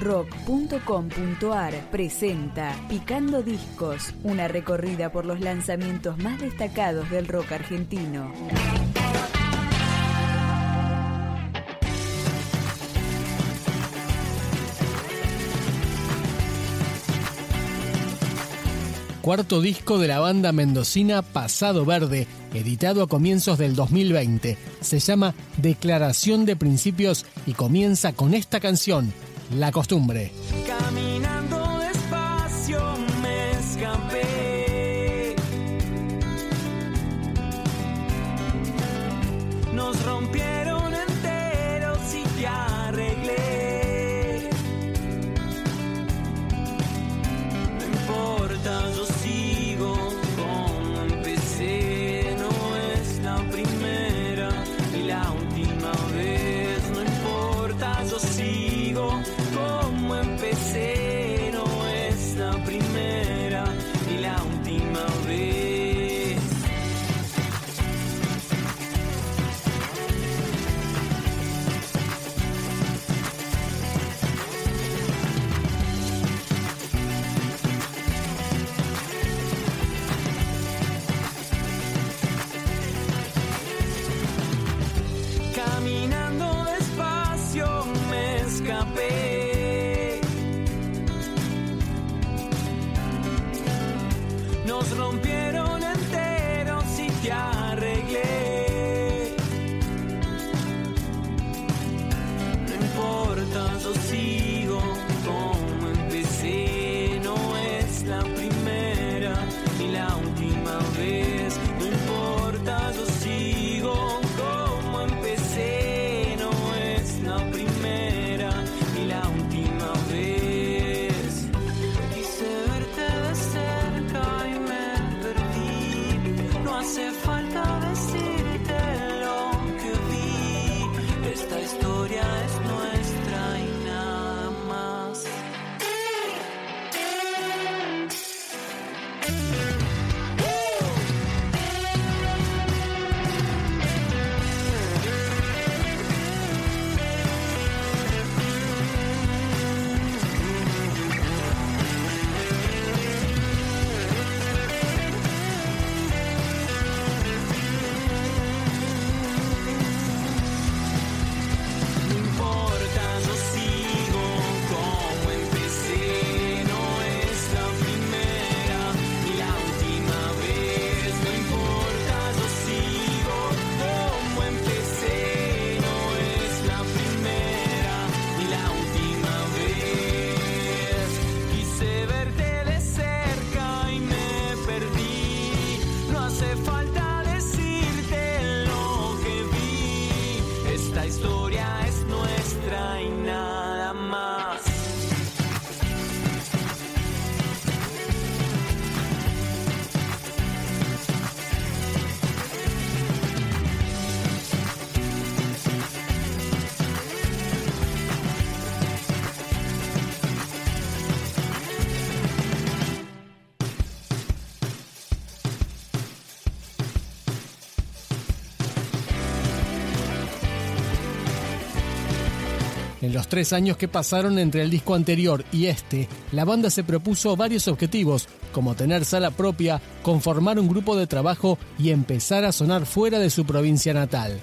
rock.com.ar presenta Picando Discos, una recorrida por los lanzamientos más destacados del rock argentino. cuarto disco de la banda mendocina Pasado Verde, editado a comienzos del 2020. Se llama Declaración de Principios y comienza con esta canción, La Costumbre. Caminando despacio me escapé. Nos rompieron Nos rompieron En los tres años que pasaron entre el disco anterior y este, la banda se propuso varios objetivos, como tener sala propia, conformar un grupo de trabajo y empezar a sonar fuera de su provincia natal.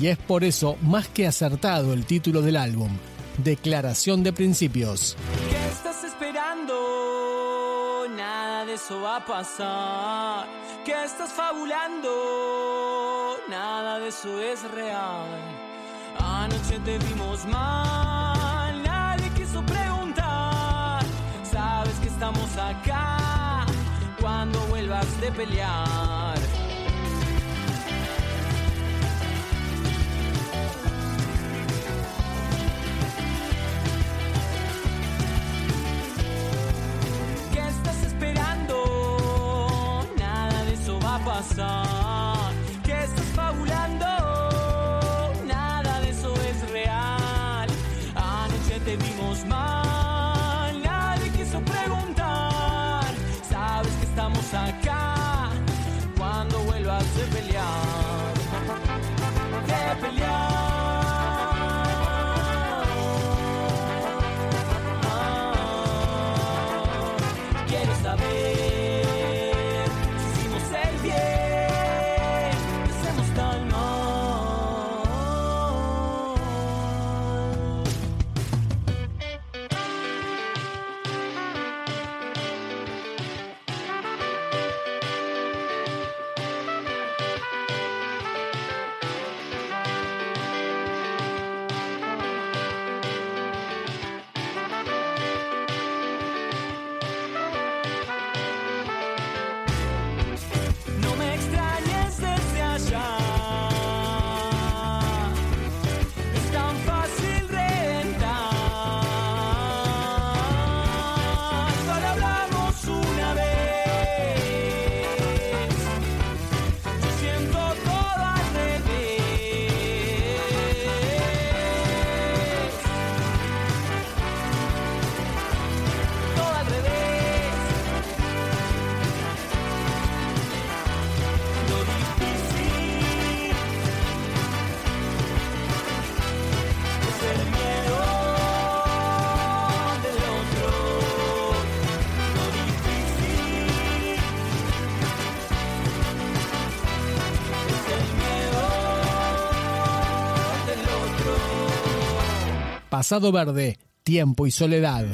Y es por eso más que acertado el título del álbum, Declaración de Principios. ¿Qué estás esperando? Nada de eso va a pasar. ¿Qué estás fabulando? Nada de eso es real. Anoche te vimos mal, nadie quiso preguntar. Sabes que estamos acá cuando vuelvas de pelear. ¿Qué estás esperando? Nada de eso va a pasar. Vimos mal, nadie quiso preguntar. Sabes que estamos acá cuando vuelvas de pelear. De pelear. Pasado Verde, Tiempo y Soledad.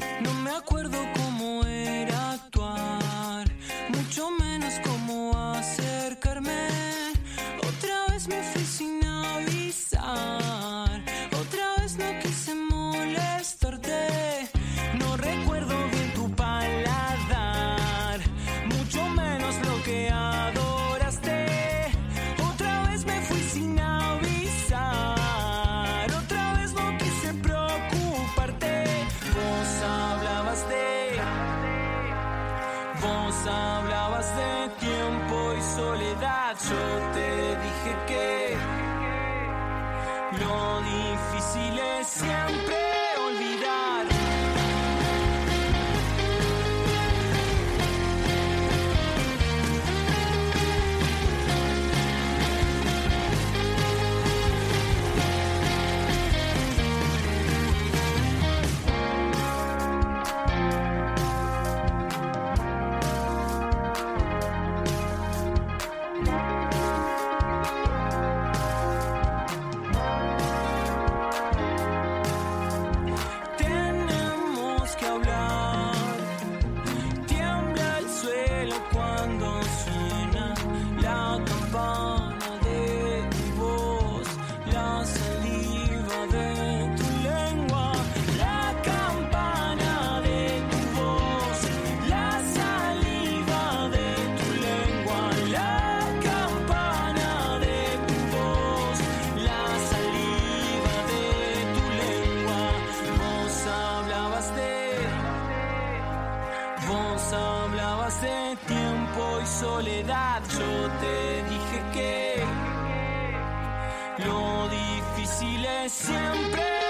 Que lo difícil es siempre hablabas de, vos hablabas de tiempo y soledad. Yo te dije que lo difícil es siempre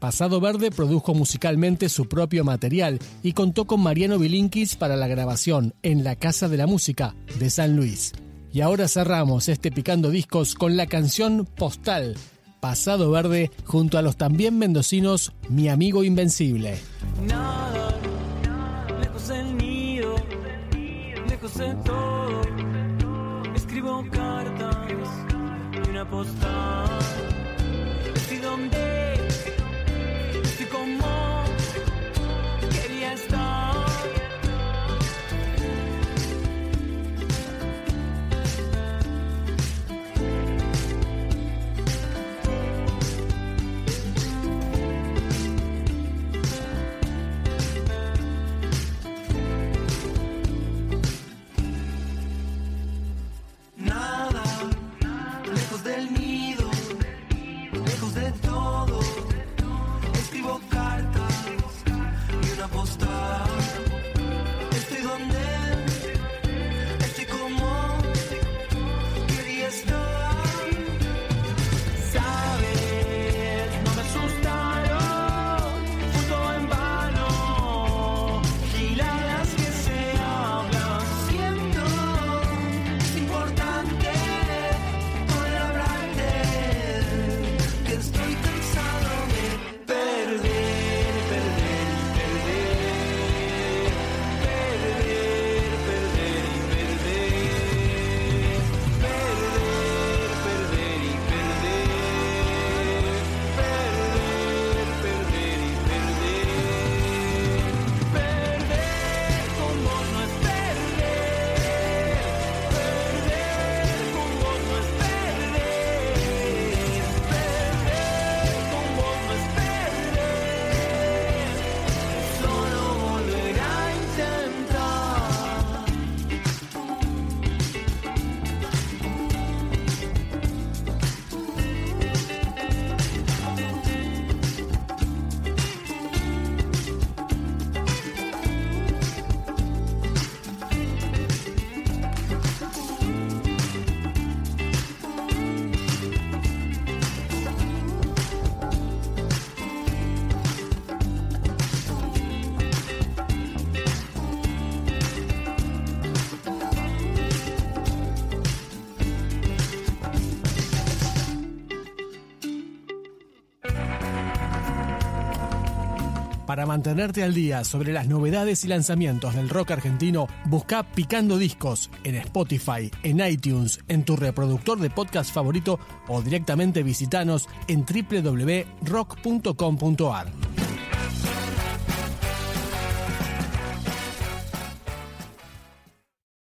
Pasado Verde produjo musicalmente su propio material y contó con Mariano Bilinkis para la grabación en la Casa de la Música de San Luis. Y ahora cerramos este Picando Discos con la canción Postal, Pasado Verde, junto a los también mendocinos Mi Amigo Invencible. Nada, lejos del nido, lejos de todo. Escribo cartas una postal. Donde, Para mantenerte al día sobre las novedades y lanzamientos del rock argentino, busca Picando Discos en Spotify, en iTunes, en tu reproductor de podcast favorito o directamente visitanos en www.rock.com.ar.